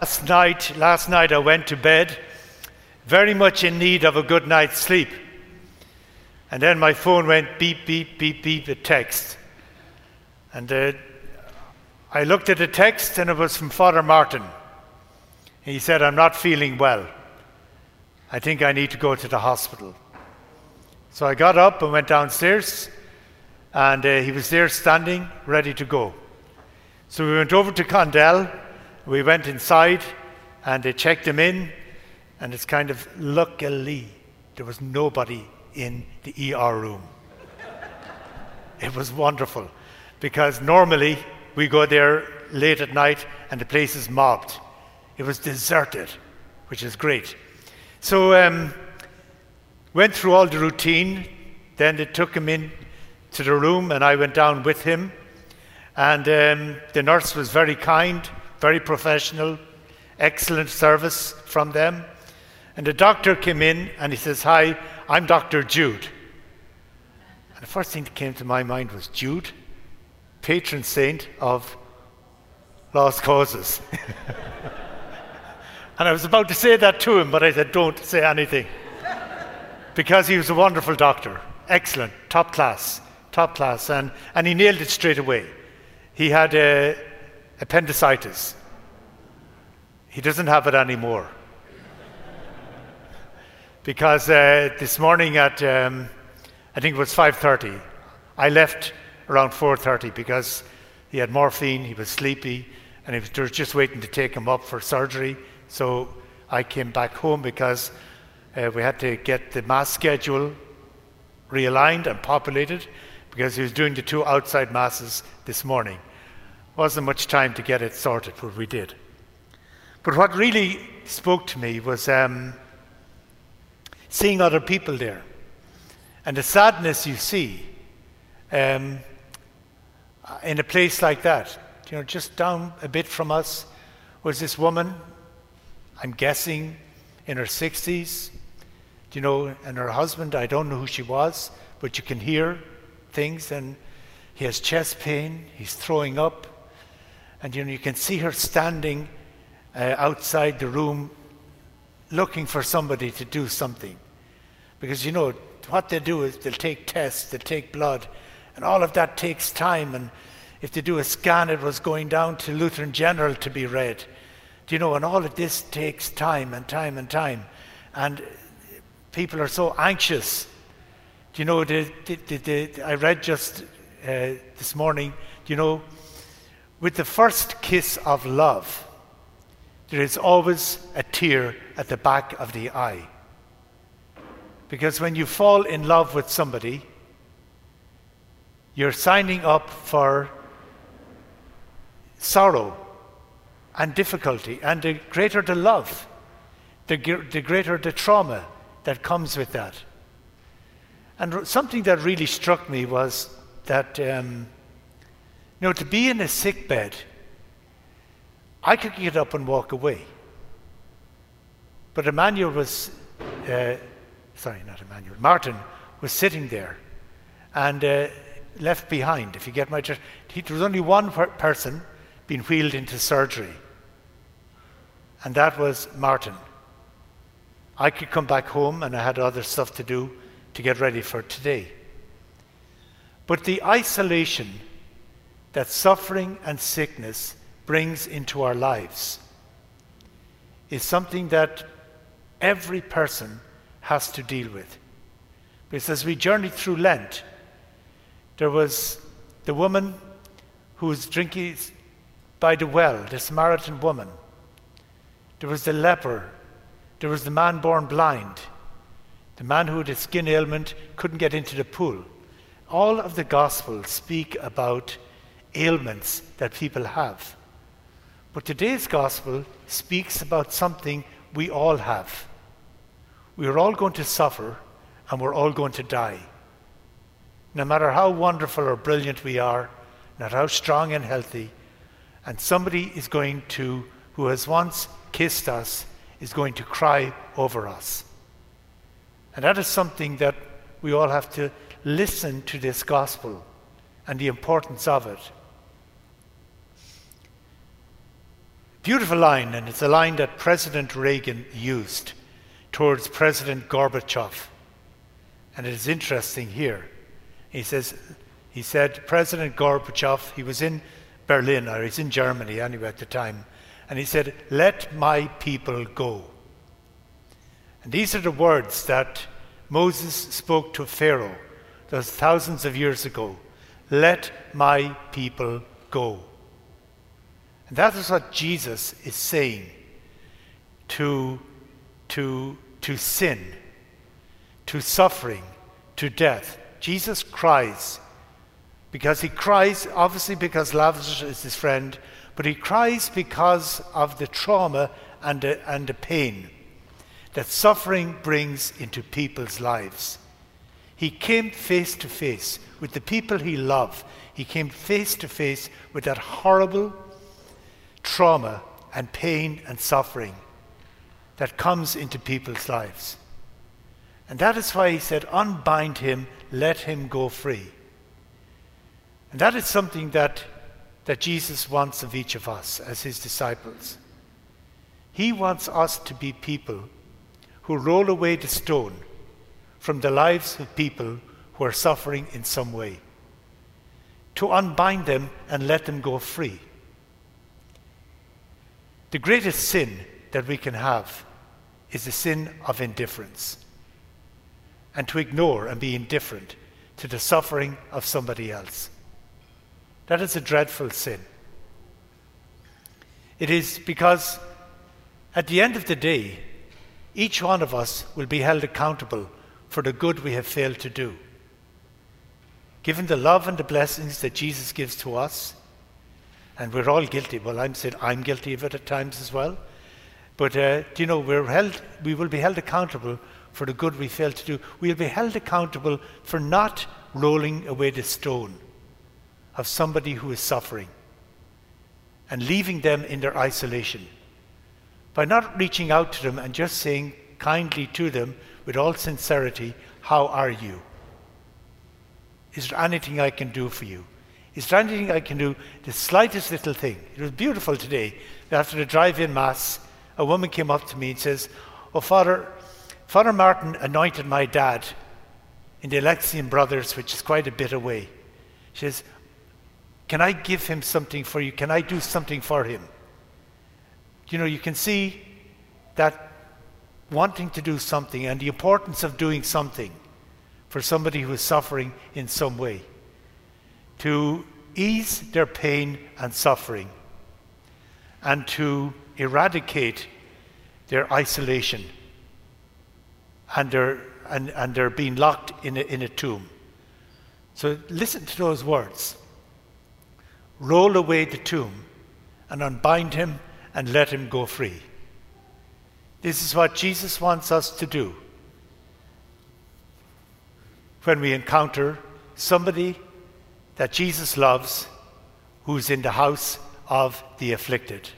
Last night, last night I went to bed very much in need of a good night's sleep. And then my phone went beep, beep, beep, beep, a text. And uh, I looked at the text and it was from Father Martin. He said, I'm not feeling well. I think I need to go to the hospital. So I got up and went downstairs, and uh, he was there standing, ready to go. So we went over to Condell, we went inside, and they checked him in, and it's kind of luckily there was nobody in the ER room. it was wonderful because normally we go there late at night and the place is mobbed. It was deserted, which is great. So um, went through all the routine. Then they took him in to the room, and I went down with him. And um, the nurse was very kind, very professional, excellent service from them. And the doctor came in and he says, Hi, I'm Dr. Jude. And the first thing that came to my mind was Jude, patron saint of lost causes. and I was about to say that to him, but I said, Don't say anything. because he was a wonderful doctor, excellent, top class, top class, and, and he nailed it straight away. He had uh, appendicitis. He doesn't have it anymore because uh, this morning at um, I think it was 5:30, I left around 4:30 because he had morphine, he was sleepy, and he was, just waiting to take him up for surgery. So I came back home because uh, we had to get the mass schedule realigned and populated because he was doing the two outside masses this morning. Wasn't much time to get it sorted, but we did. But what really spoke to me was. Um, seeing other people there. And the sadness you see um, in a place like that, you know, just down a bit from us was this woman, I'm guessing in her 60s, you know, and her husband, I don't know who she was, but you can hear things, and he has chest pain, he's throwing up, and you know, you can see her standing uh, outside the room looking for somebody to do something. Because you know, what they do is they'll take tests, they'll take blood, and all of that takes time. And if they do a scan, it was going down to Lutheran General to be read. Do you know, and all of this takes time and time and time. And people are so anxious. Do you know, I read just uh, this morning, do you know, with the first kiss of love, there is always a tear at the back of the eye. Because when you fall in love with somebody, you're signing up for sorrow and difficulty. And the greater the love, the, the greater the trauma that comes with that. And something that really struck me was that, um, you know, to be in a sick bed, I could get up and walk away. But Emmanuel was uh, sorry, not Emmanuel, Martin was sitting there and uh, left behind, if you get my drift. There was only one per- person being wheeled into surgery, and that was Martin. I could come back home and I had other stuff to do to get ready for today. But the isolation that suffering and sickness brings into our lives is something that every person has to deal with. Because as we journeyed through Lent, there was the woman who was drinking by the well, the Samaritan woman. There was the leper. There was the man born blind. The man who had a skin ailment couldn't get into the pool. All of the Gospels speak about ailments that people have. But today's Gospel speaks about something we all have we are all going to suffer and we're all going to die. No matter how wonderful or brilliant we are, no matter how strong and healthy, and somebody is going to, who has once kissed us, is going to cry over us. And that is something that we all have to listen to this gospel and the importance of it. Beautiful line, and it's a line that President Reagan used towards President Gorbachev. And it is interesting here. He says, he said, President Gorbachev, he was in Berlin, or he's in Germany anyway at the time, and he said, Let my people go. And these are the words that Moses spoke to Pharaoh those thousands of years ago. Let my people go. And that is what Jesus is saying to, to, to sin, to suffering, to death. Jesus cries because he cries, obviously, because Lazarus is his friend, but he cries because of the trauma and the, and the pain that suffering brings into people's lives. He came face to face with the people he loved. He came face to face with that horrible trauma and pain and suffering that comes into people's lives. And that is why he said, Unbind him, let him go free. And that is something that, that Jesus wants of each of us as his disciples. He wants us to be people who roll away the stone from the lives of people who are suffering in some way, to unbind them and let them go free. The greatest sin that we can have is the sin of indifference, and to ignore and be indifferent to the suffering of somebody else. That is a dreadful sin. It is because at the end of the day, each one of us will be held accountable for the good we have failed to do. Given the love and the blessings that Jesus gives to us, and we're all guilty. Well, I'm I'm guilty of it at times as well. But uh, you know, we're held, we will be held accountable for the good we fail to do. We'll be held accountable for not rolling away the stone of somebody who is suffering and leaving them in their isolation by not reaching out to them and just saying kindly to them with all sincerity, How are you? Is there anything I can do for you? Is there anything I can do? The slightest little thing. It was beautiful today. After the drive in Mass, a woman came up to me and says, Oh, Father, Father Martin anointed my dad in the Alexian Brothers, which is quite a bit away. She says, Can I give him something for you? Can I do something for him? you know, you can see that wanting to do something and the importance of doing something for somebody who is suffering in some way to ease their pain and suffering and to eradicate their isolation and their, and, and their being locked in a, in a tomb. So listen to those words. Roll away the tomb and unbind him and let him go free. This is what Jesus wants us to do when we encounter somebody that Jesus loves who's in the house of the afflicted.